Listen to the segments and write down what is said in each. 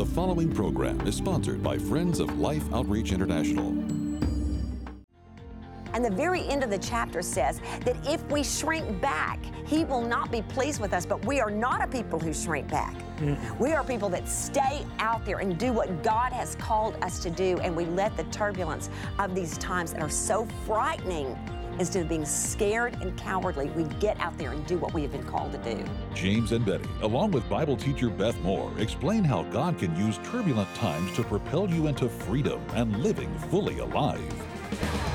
The following program is sponsored by Friends of Life Outreach International. And the very end of the chapter says that if we shrink back, he will not be pleased with us. But we are not a people who shrink back. Mm. We are people that stay out there and do what God has called us to do. And we let the turbulence of these times that are so frightening, instead of being scared and cowardly, we get out there and do what we have been called to do. James and Betty, along with Bible teacher Beth Moore, explain how God can use turbulent times to propel you into freedom and living fully alive.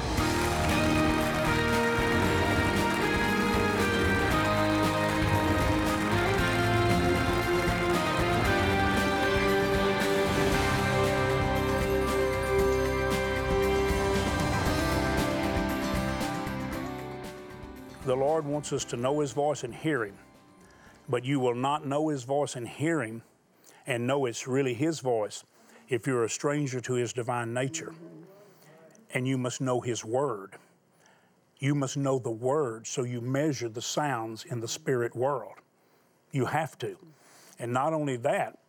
The Lord wants us to know His voice and hear Him. But you will not know His voice and hear Him and know it's really His voice if you're a stranger to His divine nature. And you must know His Word. You must know the Word so you measure the sounds in the spirit world. You have to. And not only that,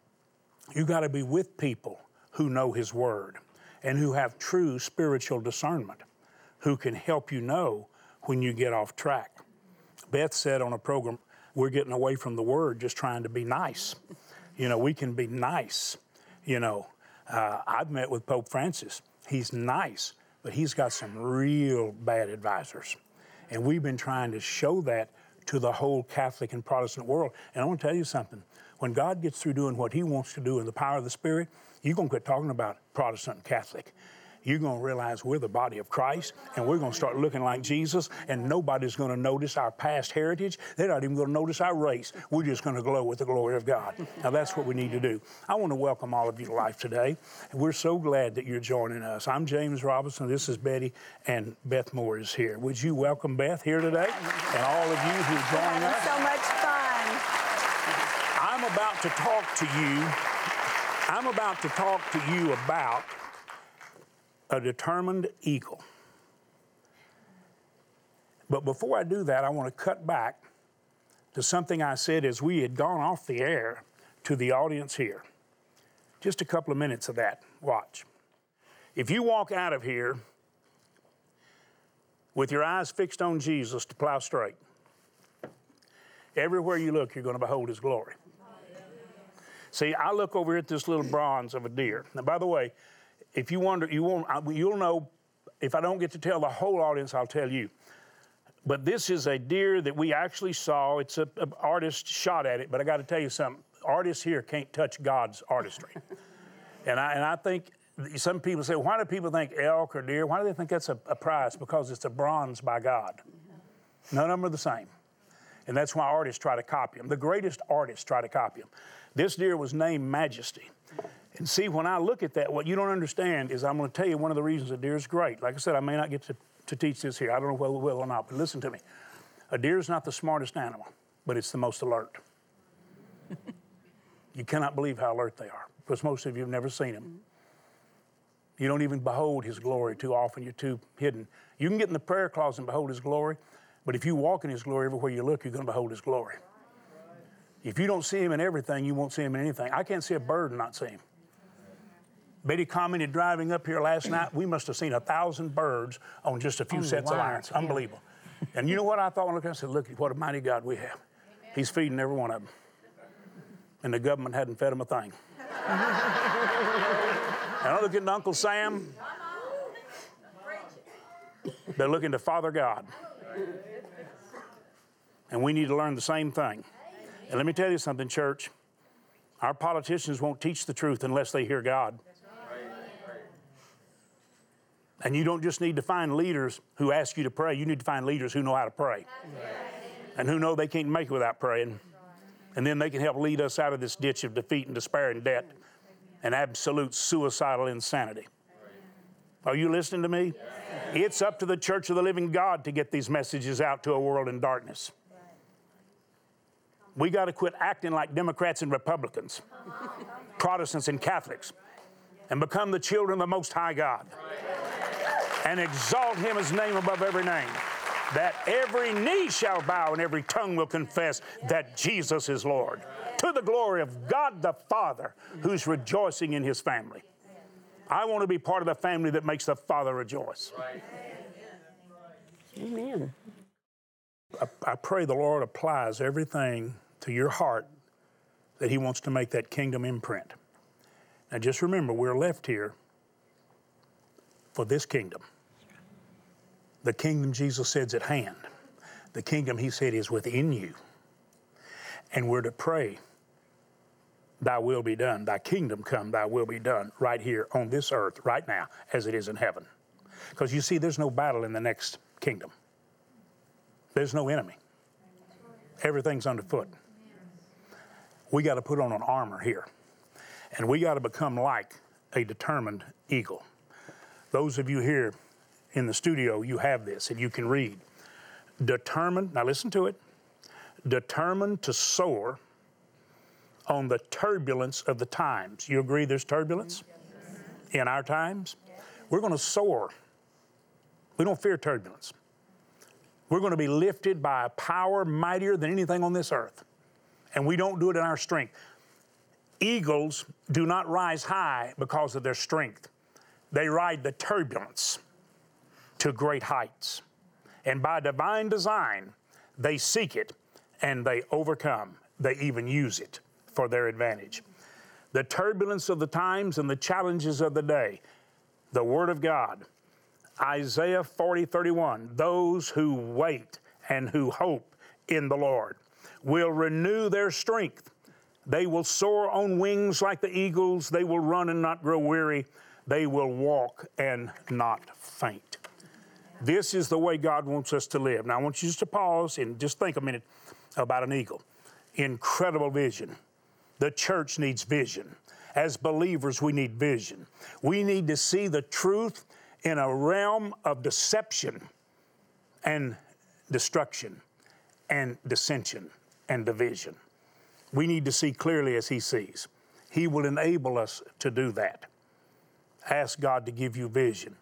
you got to be with people who know His Word and who have true spiritual discernment, who can help you know when you get off track. Beth said on a program, we're getting away from the Word just trying to be nice. You know, we can be nice. You know, uh, I've met with Pope Francis. He's nice, but he's got some real bad advisors. And we've been trying to show that to the whole Catholic and Protestant world. And I want to tell you something. When God gets through doing what he wants to do in the power of the Spirit, you're going to quit talking about Protestant and Catholic. You're going to realize we're the body of Christ and we're going to start looking like Jesus, and nobody's going to notice our past heritage. They're not even going to notice our race. We're just going to glow with the glory of God. Now, that's what we need to do. I want to welcome all of you to life today. We're so glad that you're joining us. I'm James Robison. This is Betty, and Beth Moore is here. Would you welcome Beth here today and all of you who join us? So much fun. I'm about to talk to you. I'm about to talk to you about a determined eagle. But before I do that, I want to cut back to something I said as we had gone off the air to the audience here. Just a couple of minutes of that. Watch. If you walk out of here with your eyes fixed on Jesus to plow straight, everywhere you look, you're going to behold his glory. See, I look over at this little bronze of a deer. Now, by the way, if you wonder, you won't, you'll know. If I don't get to tell the whole audience, I'll tell you. But this is a deer that we actually saw. It's an artist shot at it. But I got to tell you something. Artists here can't touch God's artistry. and I and I think some people say, why do people think elk or deer? Why do they think that's a, a prize? Because it's a bronze by God. None of them are the same. And that's why artists try to copy them. The greatest artists try to copy them. This deer was named Majesty. And see, when I look at that, what you don't understand is I'm going to tell you one of the reasons a deer is great. Like I said, I may not get to, to teach this here. I don't know whether we will or not, but listen to me. A deer is not the smartest animal, but it's the most alert. you cannot believe how alert they are because most of you have never seen him. Mm-hmm. You don't even behold his glory too often. You're too hidden. You can get in the prayer closet and behold his glory, but if you walk in his glory everywhere you look, you're going to behold his glory. If you don't see him in everything, you won't see him in anything. I can't see a bird and not see him. Betty commented driving up here last night, we must have seen a thousand birds on just a few the sets of wire, irons. yeah. Unbelievable. and you know what I thought when I looked at it? I said, look, what a mighty God we have. He's feeding every one of them. And the government hadn't fed them a thing. and I look at Uncle Sam. They're looking to Father God. And we need to learn the same thing. And let me tell you something, church. Our politicians won't teach the truth unless they hear God. And you don't just need to find leaders who ask you to pray, you need to find leaders who know how to pray and who know they can't make it without praying. And then they can help lead us out of this ditch of defeat and despair and debt and absolute suicidal insanity. Are you listening to me? It's up to the church of the living God to get these messages out to a world in darkness. We got to quit acting like Democrats and Republicans, Protestants and Catholics, and become the children of the Most High God and exalt Him His name above every name. That every knee shall bow and every tongue will confess that Jesus is Lord. To the glory of God the Father who's rejoicing in his family. I want to be part of the family that makes the Father rejoice. Amen. I, I pray the Lord applies everything to your heart that He wants to make that kingdom imprint. Now, just remember, we're left here for this kingdom. The kingdom Jesus said is at hand. The kingdom He said is within you. And we're to pray, Thy will be done, Thy kingdom come, Thy will be done, right here on this earth, right now, as it is in heaven. Because you see, there's no battle in the next kingdom. There's no enemy. Everything's underfoot. We got to put on an armor here. And we got to become like a determined eagle. Those of you here in the studio, you have this and you can read. Determined, now listen to it, determined to soar on the turbulence of the times. You agree there's turbulence in our times? We're going to soar. We don't fear turbulence. We're going to be lifted by a power mightier than anything on this earth. And we don't do it in our strength. Eagles do not rise high because of their strength, they ride the turbulence to great heights. And by divine design, they seek it and they overcome. They even use it for their advantage. The turbulence of the times and the challenges of the day, the Word of God, Isaiah 40, 31, those who wait and who hope in the Lord will renew their strength. They will soar on wings like the eagles. They will run and not grow weary. They will walk and not faint. This is the way God wants us to live. Now, I want you just to pause and just think a minute about an eagle. Incredible vision. The church needs vision. As believers, we need vision. We need to see the truth in a realm of deception and destruction and dissension and division. We need to see clearly as He sees. He will enable us to do that. Ask God to give you vision.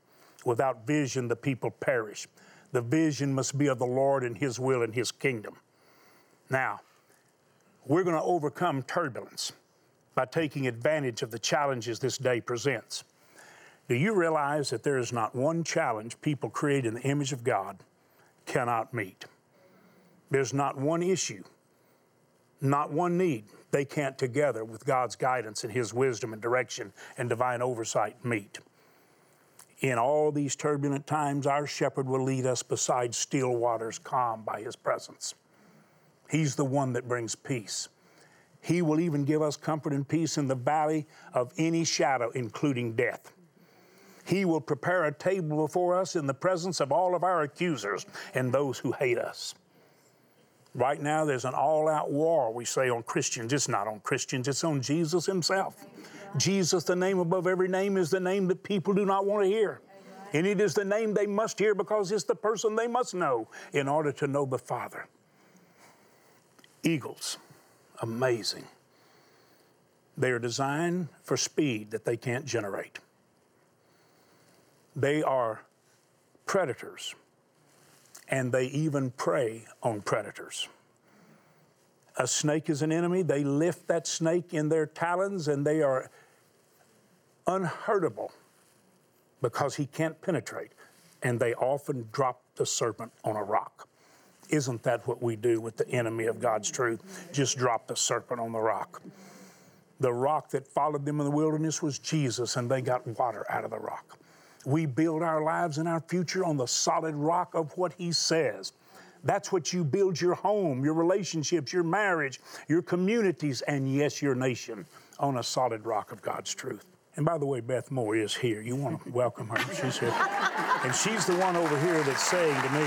Without vision, the people perish. The vision must be of the Lord and His will and His kingdom. Now, we're going to overcome turbulence by taking advantage of the challenges this day presents. Do you realize that there is not one challenge people created in the image of God cannot meet? There's not one issue, not one need they can't together with God's guidance and His wisdom and direction and divine oversight meet. In all these turbulent times, our shepherd will lead us beside still waters, calm by His presence. He's the one that brings peace. He will even give us comfort and peace in the valley of any shadow, including death. He will prepare a table before us in the presence of all of our accusers and those who hate us. Right now, there's an all out war, we say, on Christians. It's not on Christians, it's on Jesus Himself. Jesus, the name above every name, is the name that people do not want to hear. And it is the name they must hear because it's the person they must know in order to know the Father. Eagles, amazing. They are designed for speed that they can't generate. They are predators, and they even prey on predators. A snake is an enemy. They lift that snake in their talons, and they are unhurtable because he can't penetrate. And they often drop the serpent on a rock. Isn't that what we do with the enemy of God's truth? Just drop the serpent on the rock. The rock that followed them in the wilderness was Jesus, and they got water out of the rock. We build our lives and our future on the solid rock of what He says. That's what you build your home, your relationships, your marriage, your communities, and yes, your nation on a solid rock of God's truth. And by the way, Beth Moore is here. You want to welcome her. She's here. And she's the one over here that's saying to me,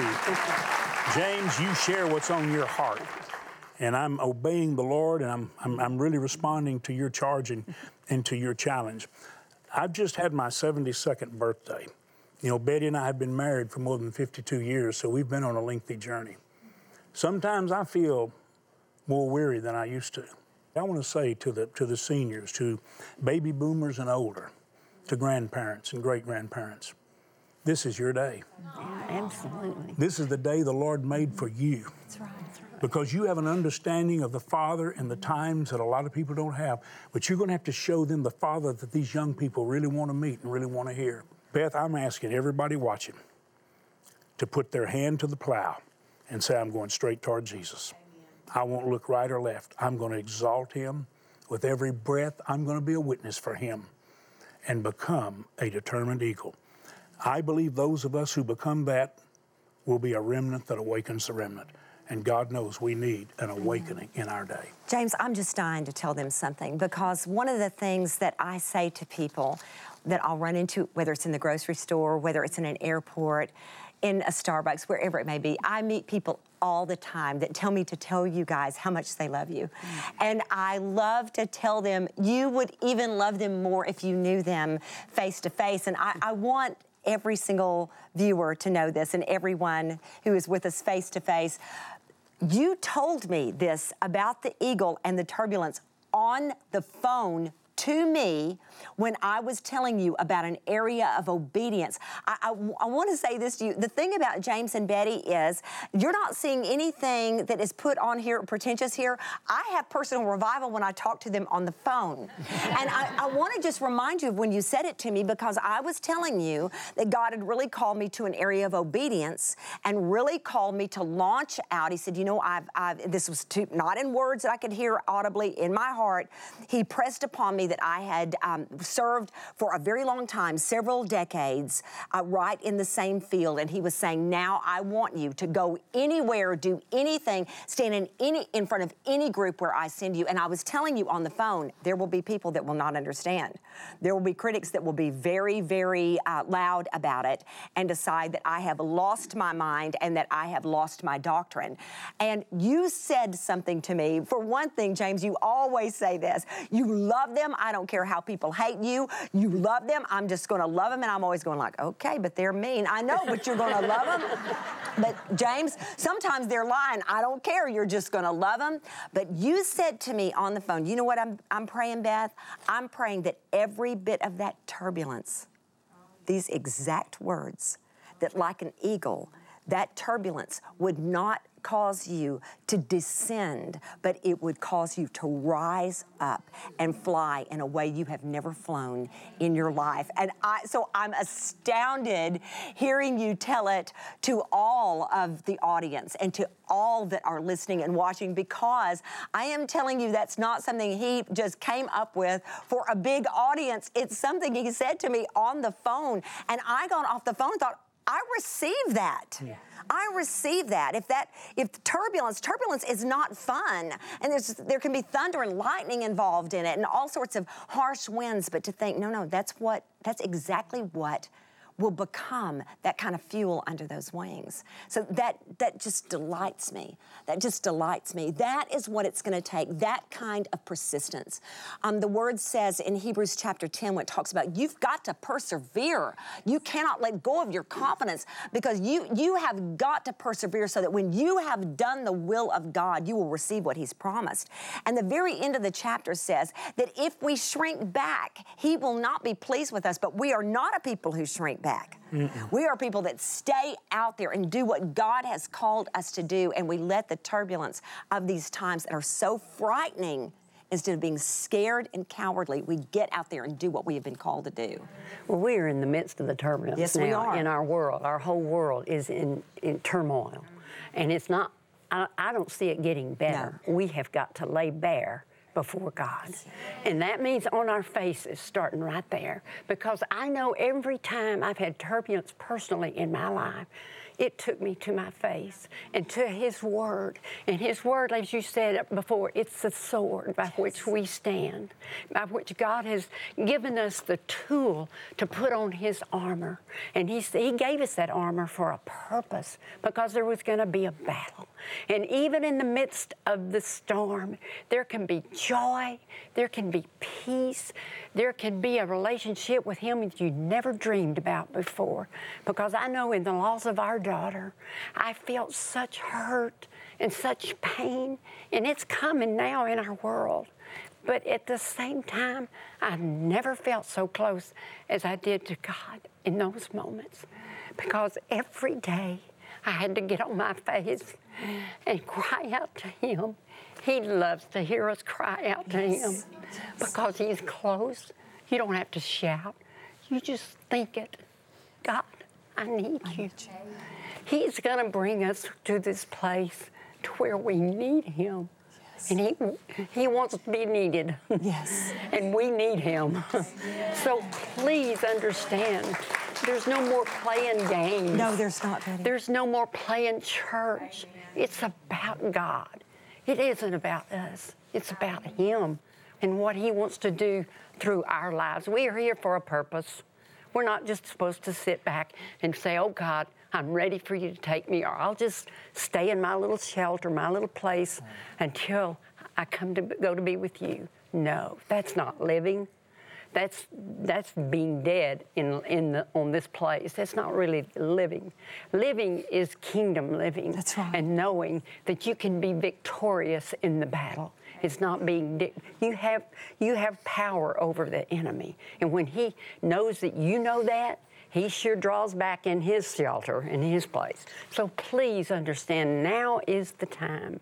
James, you share what's on your heart. And I'm obeying the Lord and I'm, I'm, I'm really responding to your charge and, and to your challenge. I've just had my 72nd birthday. You know, Betty and I have been married for more than 52 years, so we've been on a lengthy journey. Sometimes I feel more weary than I used to. I want to say to the, to the seniors, to baby boomers and older, to grandparents and great grandparents, this is your day. Yeah, absolutely. This is the day the Lord made for you. That's right. Because you have an understanding of the Father and the times that a lot of people don't have, but you're going to have to show them the Father that these young people really want to meet and really want to hear. Beth, I'm asking everybody watching to put their hand to the plow and say, I'm going straight toward Jesus. I won't look right or left. I'm going to exalt him. With every breath, I'm going to be a witness for him and become a determined eagle. I believe those of us who become that will be a remnant that awakens the remnant. And God knows we need an awakening in our day. James, I'm just dying to tell them something because one of the things that I say to people that I'll run into, whether it's in the grocery store, whether it's in an airport, in a Starbucks, wherever it may be, I meet people all the time that tell me to tell you guys how much they love you. Mm. And I love to tell them, you would even love them more if you knew them face to face. And I, I want every single viewer to know this and everyone who is with us face to face. You told me this about the eagle and the turbulence on the phone to me when I was telling you about an area of obedience. I, I, I want to say this to you. The thing about James and Betty is you're not seeing anything that is put on here, pretentious here. I have personal revival when I talk to them on the phone. and I, I want to just remind you of when you said it to me because I was telling you that God had really called me to an area of obedience and really called me to launch out. He said, You know, I've, I've this was too, not in words that I could hear audibly in my heart. He pressed upon me that I had um, served for a very long time, several decades, uh, right in the same field. And he was saying, Now I want you to go anywhere, do anything, stand in, any, in front of any group where I send you. And I was telling you on the phone, there will be people that will not understand. There will be critics that will be very, very uh, loud about it and decide that I have lost my mind and that I have lost my doctrine. And you said something to me. For one thing, James, you always say this you love them. I don't care how people hate you. You love them. I'm just going to love them. And I'm always going like, okay, but they're mean. I know, but you're going to love them. But James, sometimes they're lying. I don't care. You're just going to love them. But you said to me on the phone, you know what I'm, I'm praying, Beth? I'm praying that every bit of that turbulence, these exact words, that like an eagle, that turbulence would not cause you to descend, but it would cause you to rise up and fly in a way you have never flown in your life. And I, so I'm astounded hearing you tell it to all of the audience and to all that are listening and watching because I am telling you that's not something he just came up with for a big audience. It's something he said to me on the phone. And I got off the phone and thought, I receive that. Yeah. I receive that. If that, if turbulence, turbulence is not fun, and there's there can be thunder and lightning involved in it, and all sorts of harsh winds. But to think, no, no, that's what, that's exactly what will become that kind of fuel under those wings. So that that just delights me. That just delights me. That is what it's going to take. That kind of persistence. Um, the word says in Hebrews chapter 10 when it talks about you've got to persevere. You cannot let go of your confidence because you you have got to persevere so that when you have done the will of God, you will receive what He's promised. And the very end of the chapter says that if we shrink back, He will not be pleased with us. But we are not a people who shrink back back. Mm-mm. We are people that stay out there and do what God has called us to do, and we let the turbulence of these times that are so frightening instead of being scared and cowardly, we get out there and do what we have been called to do. Well, we are in the midst of the turbulence yes, now we are. in our world. Our whole world is in, in turmoil. And it's not, I, I don't see it getting better. No. We have got to lay bare before God. And that means on our faces, starting right there. Because I know every time I've had turbulence personally in my life, it took me to my face and to His Word. And His Word, as you said before, it's the sword by which we stand, by which God has given us the tool to put on His armor. And He, he gave us that armor for a purpose because there was going to be a battle. And even in the midst of the storm, there can be joy, there can be peace, there can be a relationship with Him that you never dreamed about before. Because I know in the loss of our daughter, I felt such hurt and such pain, and it's coming now in our world. But at the same time, I've never felt so close as I did to God in those moments. because every day I had to get on my face and cry out to Him. He loves to hear us cry out to Him because He's close. You don't have to shout, you just think it. God, I need you. He's going to bring us to this place to where we need Him. And he, he wants to be needed. Yes. and we need him. so please understand there's no more playing games. No, there's not, Betty. There's no more playing church. It's about God. It isn't about us, it's about Him and what He wants to do through our lives. We are here for a purpose. We're not just supposed to sit back and say, Oh God, I'm ready for you to take me, or I'll just stay in my little shelter, my little place until I come to go to be with you. No, that's not living. That's that's being dead in in the, on this place. That's not really living. Living is kingdom living. That's right. And knowing that you can be victorious in the battle. It's not being di- you have you have power over the enemy. And when he knows that you know that, he sure draws back in his shelter, in his place. So please understand now is the time.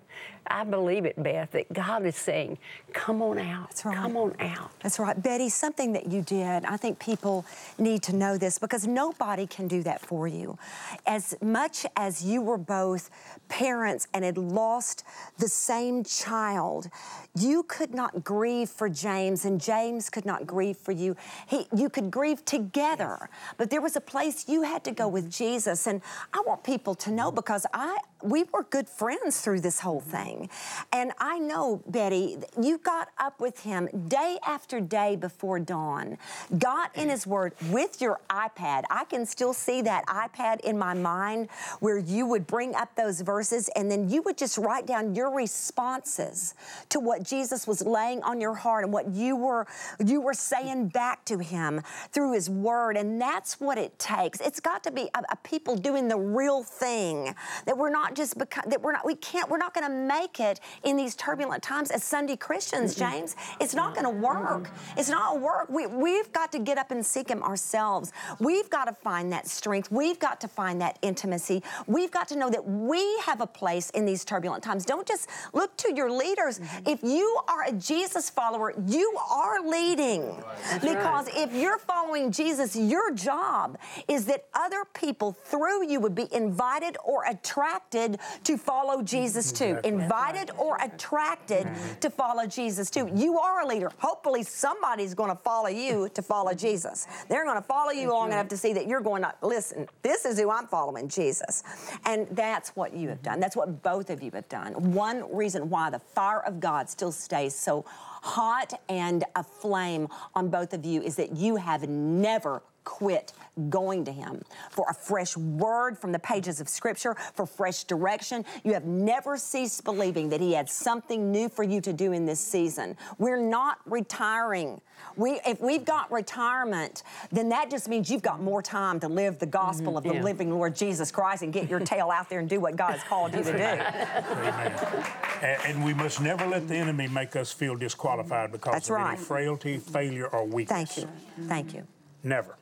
I believe it, Beth, that God is saying, come on out. That's right. Come on out. That's right. Betty, something that you did, I think people need to know this because nobody can do that for you. As much as you were both parents and had lost the same child, you could not grieve for James and James could not grieve for you. He, you could grieve together, but there was a place you had to go with Jesus. And I want people to know because I we were good friends through this whole mm-hmm. thing. And I know, Betty, you got up with him day after day before dawn, got in his word with your iPad. I can still see that iPad in my mind where you would bring up those verses and then you would just write down your responses to what Jesus was laying on your heart and what you were you were saying back to him through his word. And that's what it takes. It's got to be a, a people doing the real thing that we're not just because that we're not we can't we're not going to make it in these turbulent times as Sunday Christians, James. It's not going to work. It's not work. We we've got to get up and seek Him ourselves. We've got to find that strength. We've got to find that intimacy. We've got to know that we have a place in these turbulent times. Don't just look to your leaders. If you are a Jesus follower, you are leading. because if you're following Jesus, your job is that other people through you would be invited or attracted to follow Jesus too. Invited or attracted to follow Jesus too. You are a leader. Hopefully, somebody's going to follow you to follow Jesus. They're going to follow you long enough to see that you're going to listen. This is who I'm following, Jesus. And that's what you have done. That's what both of you have done. One reason why the fire of God still stays so hot and aflame on both of you is that you have never quit going to Him for a fresh word from the pages of Scripture, for fresh direction. You have never ceased believing that He had something new for you to do in this season. We're not retiring. We, if we've got retirement, then that just means you've got more time to live the gospel mm-hmm. of the yeah. living Lord Jesus Christ and get your tail out there and do what God has called you to do. Amen. And, and we must never let the enemy make us feel disqualified because That's of right. any frailty, failure, or weakness. Thank you. Thank you. Never.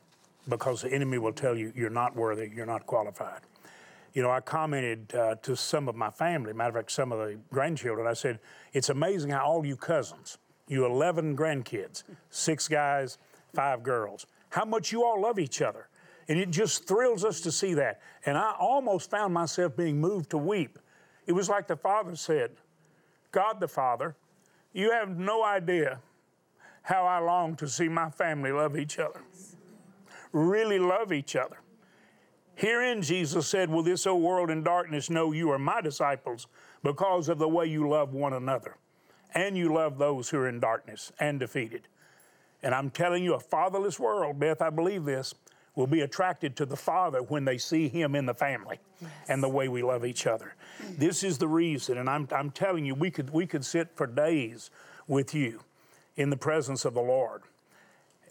Because the enemy will tell you you're not worthy, you're not qualified. You know, I commented uh, to some of my family, matter of fact, some of the grandchildren, I said, it's amazing how all you cousins, you 11 grandkids, six guys, five girls, how much you all love each other. And it just thrills us to see that. And I almost found myself being moved to weep. It was like the Father said, God the Father, you have no idea how I long to see my family love each other really love each other. Herein, Jesus said, Will this old world in darkness know you are my disciples because of the way you love one another and you love those who are in darkness and defeated? And I'm telling you, a fatherless world, Beth, I believe this, will be attracted to the Father when they see Him in the family and the way we love each other. This is the reason, and I'm, I'm telling you, we could, we could sit for days with you in the presence of the Lord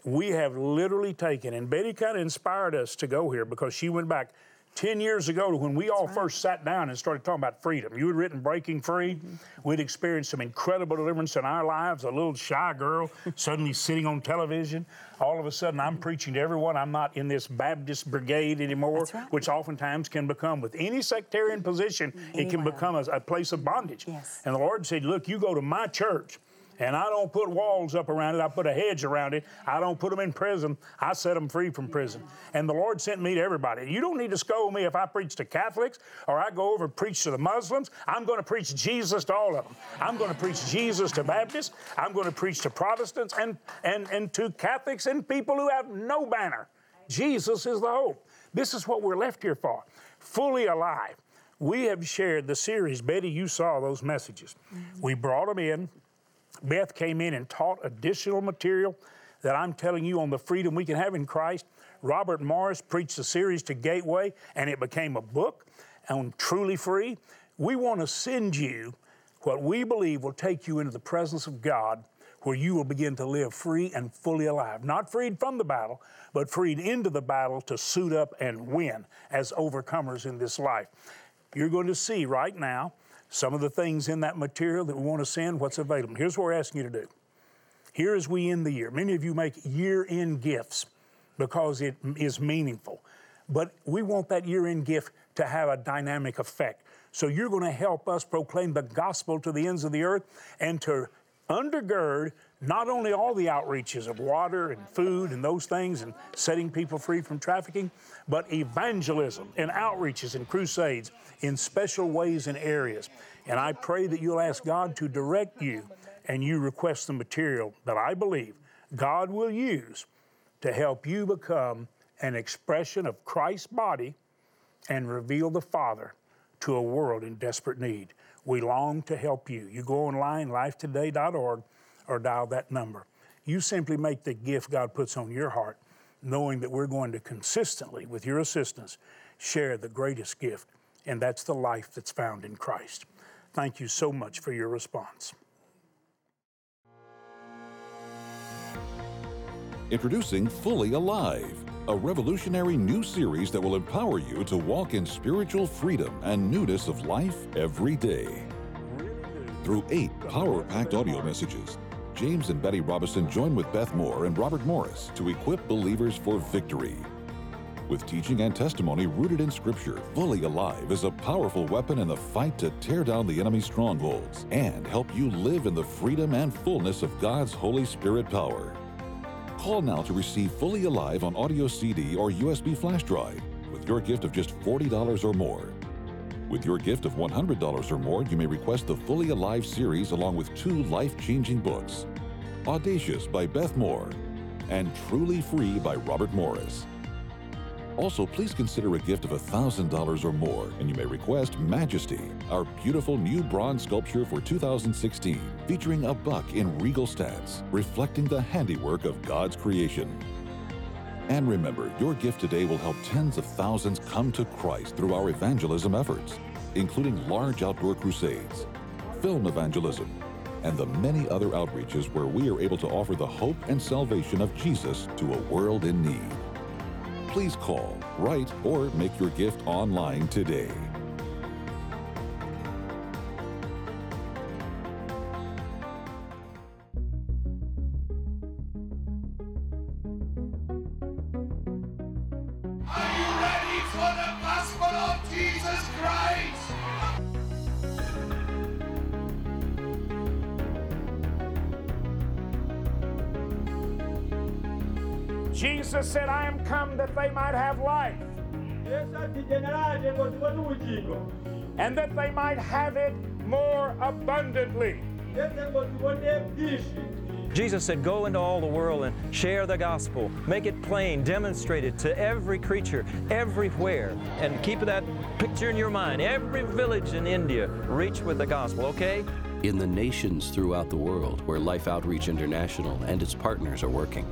we have literally taken, and Betty kind of inspired us to go here because she went back 10 years ago to when we all first sat down and started talking about freedom. You had written Breaking Free. We'd experienced some incredible deliverance in our lives. A little shy girl suddenly sitting on television. All of a sudden, I'm preaching to everyone. I'm not in this Baptist brigade anymore, right. which oftentimes can become, with any sectarian position, it can become a, a place of bondage. Yes. And the Lord said, Look, you go to my church. And I don't put walls up around it. I put a hedge around it. I don't put them in prison. I set them free from prison. And the Lord sent me to everybody. You don't need to scold me if I preach to Catholics or I go over and preach to the Muslims. I'm going to preach Jesus to all of them. I'm going to preach Jesus to Baptists. I'm going to preach to Protestants and, and, and to Catholics and people who have no banner. Jesus is the hope. This is what we're left here for. Fully alive. We have shared the series. Betty, you saw those messages. We brought them in. Beth came in and taught additional material that I'm telling you on the freedom we can have in Christ. Robert Morris preached a series to Gateway, and it became a book on Truly Free. We want to send you what we believe will take you into the presence of God, where you will begin to live free and fully alive. Not freed from the battle, but freed into the battle to suit up and win as overcomers in this life. You're going to see right now some of the things in that material that we want to send, what's available. Here's what we're asking you to do. Here as we end the year, many of you make year end gifts because it is meaningful. But we want that year end gift to have a dynamic effect. So you're going to help us proclaim the gospel to the ends of the earth and to undergird not only all the outreaches of water and food and those things and setting people free from trafficking, but evangelism and outreaches and crusades in special ways and areas. And I pray that you'll ask God to direct you and you request the material that I believe God will use to help you become an expression of Christ's body and reveal the Father to a world in desperate need. We long to help you. You go online, lifetoday.org, or dial that number. You simply make the gift God puts on your heart, knowing that we're going to consistently, with your assistance, share the greatest gift, and that's the life that's found in Christ. Thank you so much for your response. Introducing Fully Alive, a revolutionary new series that will empower you to walk in spiritual freedom and newness of life every day. Through eight power packed audio messages, James and Betty Robison join with Beth Moore and Robert Morris to equip believers for victory. With teaching and testimony rooted in Scripture, Fully Alive is a powerful weapon in the fight to tear down the enemy's strongholds and help you live in the freedom and fullness of God's Holy Spirit power. Call now to receive Fully Alive on audio CD or USB flash drive with your gift of just $40 or more. With your gift of $100 or more, you may request the Fully Alive series along with two life changing books Audacious by Beth Moore and Truly Free by Robert Morris. Also, please consider a gift of $1,000 or more, and you may request Majesty, our beautiful new bronze sculpture for 2016, featuring a buck in regal stance, reflecting the handiwork of God's creation. And remember, your gift today will help tens of thousands come to Christ through our evangelism efforts, including large outdoor crusades, film evangelism, and the many other outreaches where we are able to offer the hope and salvation of Jesus to a world in need. Please call, write, or make your gift online today. And that they might have it more abundantly. ndetse ngo tubone bwinshi Jesus said, Go into all the world and share the gospel. Make it plain, demonstrate it to every creature, everywhere. And keep that picture in your mind. Every village in India, reach with the gospel, okay? in the nations throughout the world where Life Outreach International and its partners are working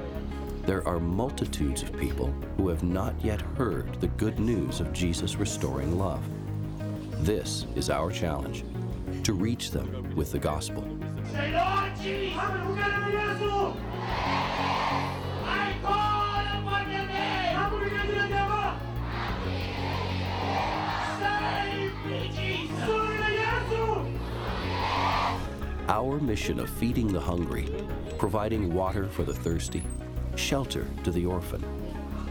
there are multitudes of people who have not yet heard the good news of Jesus restoring love. This is our challenge to reach them with the gospel. Our mission of feeding the hungry, providing water for the thirsty, shelter to the orphan,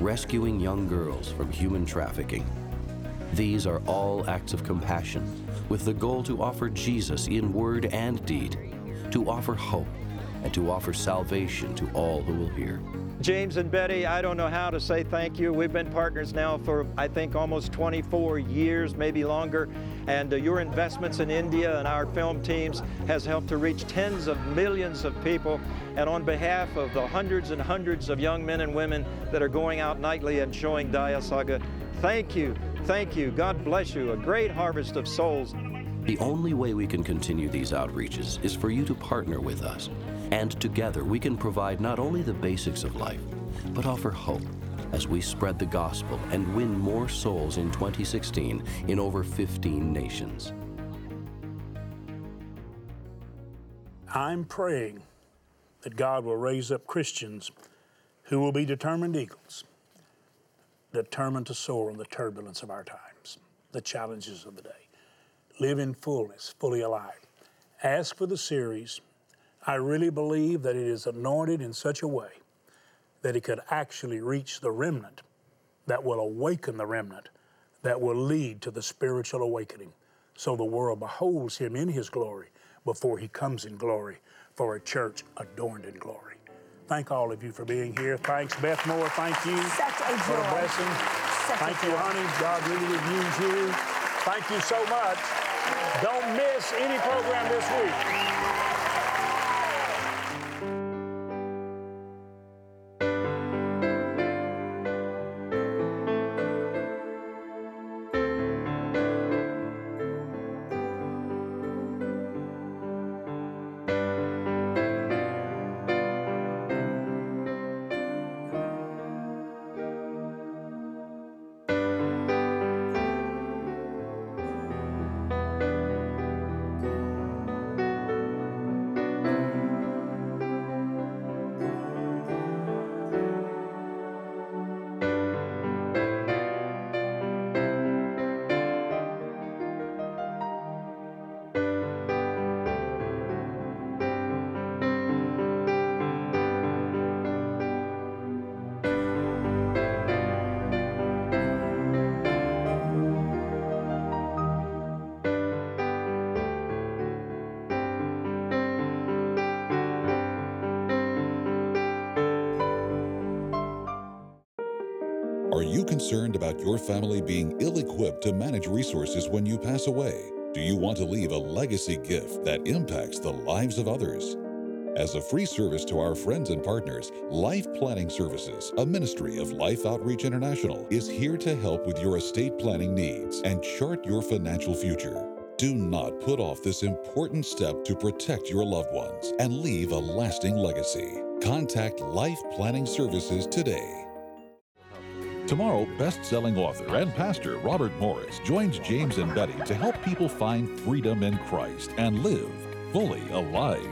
rescuing young girls from human trafficking. These are all acts of compassion with the goal to offer Jesus in word and deed, to offer hope, and to offer salvation to all who will hear. James and Betty, I don't know how to say thank you. We've been partners now for, I think, almost 24 years, maybe longer. And uh, your investments in India and our film teams has helped to reach tens of millions of people. And on behalf of the hundreds and hundreds of young men and women that are going out nightly and showing Dayasagar, thank you, thank you. God bless you. A great harvest of souls. The only way we can continue these outreaches is for you to partner with us. And together we can provide not only the basics of life, but offer hope as we spread the gospel and win more souls in 2016 in over 15 nations. I'm praying that God will raise up Christians who will be determined eagles, determined to soar in the turbulence of our times, the challenges of the day. Live in fullness, fully alive. Ask for the series. I really believe that it is anointed in such a way that it could actually reach the remnant that will awaken the remnant that will lead to the spiritual awakening so the world beholds him in his glory before he comes in glory for a church adorned in glory. Thank all of you for being here. Thanks, Beth Moore. Thank you Such a for the joy. blessing. Such a Thank you, joy. honey. God really did use you. Thank you so much. Don't miss any program this week. Concerned about your family being ill equipped to manage resources when you pass away? Do you want to leave a legacy gift that impacts the lives of others? As a free service to our friends and partners, Life Planning Services, a ministry of Life Outreach International, is here to help with your estate planning needs and chart your financial future. Do not put off this important step to protect your loved ones and leave a lasting legacy. Contact Life Planning Services today. Tomorrow, best selling author and pastor Robert Morris joins James and Betty to help people find freedom in Christ and live fully alive.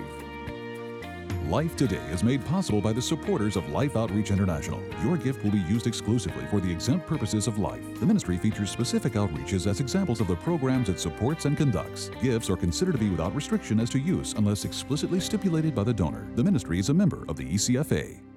Life Today is made possible by the supporters of Life Outreach International. Your gift will be used exclusively for the exempt purposes of life. The ministry features specific outreaches as examples of the programs it supports and conducts. Gifts are considered to be without restriction as to use unless explicitly stipulated by the donor. The ministry is a member of the ECFA.